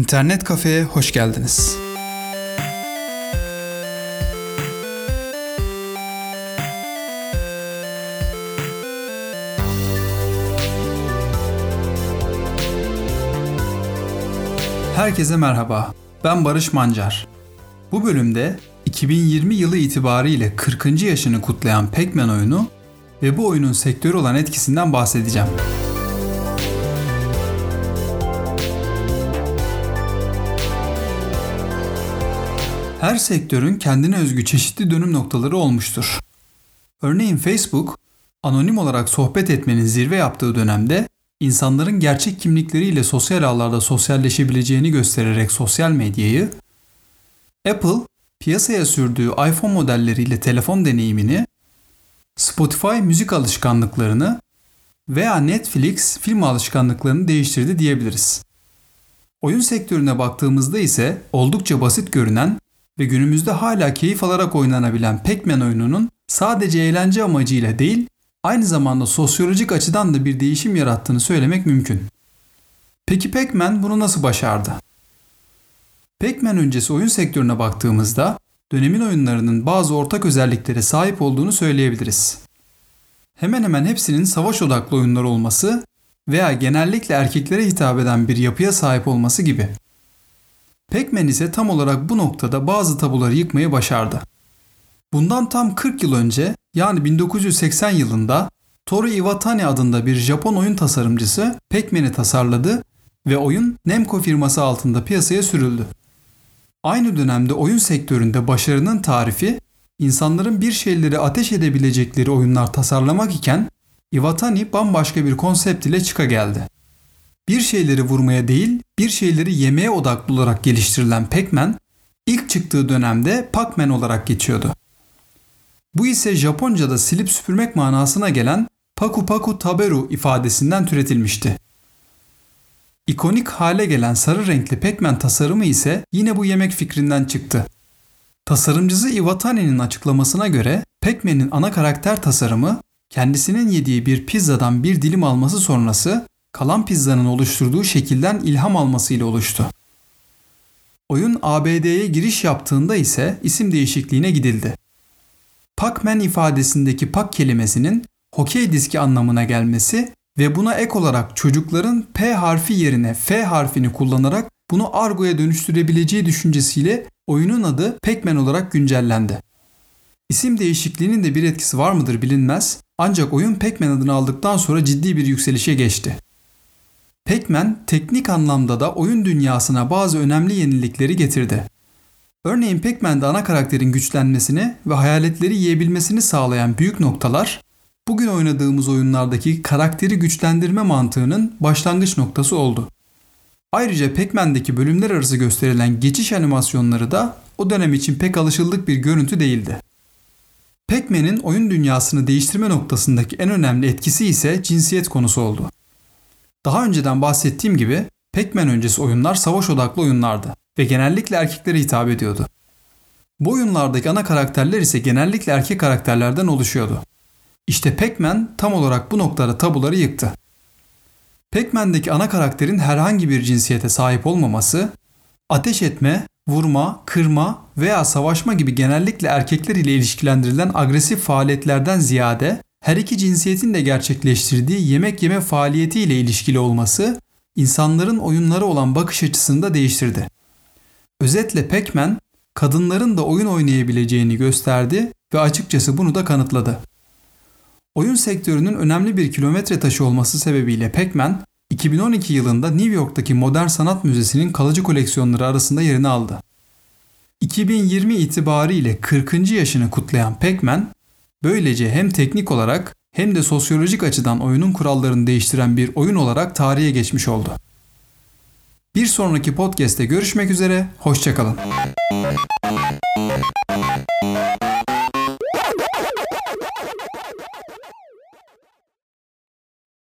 İnternet kafeye hoş geldiniz. Herkese merhaba. Ben Barış Mancar. Bu bölümde 2020 yılı itibariyle 40. yaşını kutlayan Pac-Man oyunu ve bu oyunun sektörü olan etkisinden bahsedeceğim. Her sektörün kendine özgü çeşitli dönüm noktaları olmuştur. Örneğin Facebook, anonim olarak sohbet etmenin zirve yaptığı dönemde insanların gerçek kimlikleriyle sosyal ağlarda sosyalleşebileceğini göstererek sosyal medyayı, Apple, piyasaya sürdüğü iPhone modelleriyle telefon deneyimini, Spotify müzik alışkanlıklarını veya Netflix film alışkanlıklarını değiştirdi diyebiliriz. Oyun sektörüne baktığımızda ise oldukça basit görünen ve günümüzde hala keyif alarak oynanabilen Pac-Man oyununun sadece eğlence amacıyla değil, aynı zamanda sosyolojik açıdan da bir değişim yarattığını söylemek mümkün. Peki Pac-Man bunu nasıl başardı? Pac-Man öncesi oyun sektörüne baktığımızda dönemin oyunlarının bazı ortak özelliklere sahip olduğunu söyleyebiliriz. Hemen hemen hepsinin savaş odaklı oyunlar olması veya genellikle erkeklere hitap eden bir yapıya sahip olması gibi. Pac-Man ise tam olarak bu noktada bazı tabuları yıkmayı başardı. Bundan tam 40 yıl önce yani 1980 yılında Toru Iwatani adında bir Japon oyun tasarımcısı Pac-Man'i tasarladı ve oyun Namco firması altında piyasaya sürüldü. Aynı dönemde oyun sektöründe başarının tarifi insanların bir şeyleri ateş edebilecekleri oyunlar tasarlamak iken Iwatani bambaşka bir konsept ile çıka geldi. Bir şeyleri vurmaya değil, bir şeyleri yemeye odaklı olarak geliştirilen Pac-Man, ilk çıktığı dönemde Pac-Man olarak geçiyordu. Bu ise Japonca'da silip süpürmek manasına gelen Paku Paku Taberu ifadesinden türetilmişti. İkonik hale gelen sarı renkli Pac-Man tasarımı ise yine bu yemek fikrinden çıktı. Tasarımcısı Iwatani'nin açıklamasına göre Pac-Man'in ana karakter tasarımı kendisinin yediği bir pizzadan bir dilim alması sonrası kalan pizzanın oluşturduğu şekilden ilham almasıyla oluştu. Oyun ABD'ye giriş yaptığında ise isim değişikliğine gidildi. Pac-Man ifadesindeki Pac kelimesinin hokey diski anlamına gelmesi ve buna ek olarak çocukların P harfi yerine F harfini kullanarak bunu argoya dönüştürebileceği düşüncesiyle oyunun adı Pac-Man olarak güncellendi. İsim değişikliğinin de bir etkisi var mıdır bilinmez ancak oyun Pac-Man adını aldıktan sonra ciddi bir yükselişe geçti. Pac-Man teknik anlamda da oyun dünyasına bazı önemli yenilikleri getirdi. Örneğin Pac-Man'de ana karakterin güçlenmesini ve hayaletleri yiyebilmesini sağlayan büyük noktalar, bugün oynadığımız oyunlardaki karakteri güçlendirme mantığının başlangıç noktası oldu. Ayrıca Pac-Man'deki bölümler arası gösterilen geçiş animasyonları da o dönem için pek alışıldık bir görüntü değildi. Pac-Man'in oyun dünyasını değiştirme noktasındaki en önemli etkisi ise cinsiyet konusu oldu. Daha önceden bahsettiğim gibi Pac-Man öncesi oyunlar savaş odaklı oyunlardı ve genellikle erkeklere hitap ediyordu. Bu oyunlardaki ana karakterler ise genellikle erkek karakterlerden oluşuyordu. İşte Pac-Man tam olarak bu noktada tabuları yıktı. Pac-Man'deki ana karakterin herhangi bir cinsiyete sahip olmaması, ateş etme, vurma, kırma veya savaşma gibi genellikle erkekler ile ilişkilendirilen agresif faaliyetlerden ziyade her iki cinsiyetin de gerçekleştirdiği yemek yeme faaliyeti ile ilişkili olması insanların oyunlara olan bakış açısını da değiştirdi. Özetle Pac-Man kadınların da oyun oynayabileceğini gösterdi ve açıkçası bunu da kanıtladı. Oyun sektörünün önemli bir kilometre taşı olması sebebiyle Pac-Man 2012 yılında New York'taki Modern Sanat Müzesi'nin kalıcı koleksiyonları arasında yerini aldı. 2020 itibariyle 40. yaşını kutlayan Pac-Man, böylece hem teknik olarak hem de sosyolojik açıdan oyunun kurallarını değiştiren bir oyun olarak tarihe geçmiş oldu. Bir sonraki podcast'te görüşmek üzere, hoşçakalın.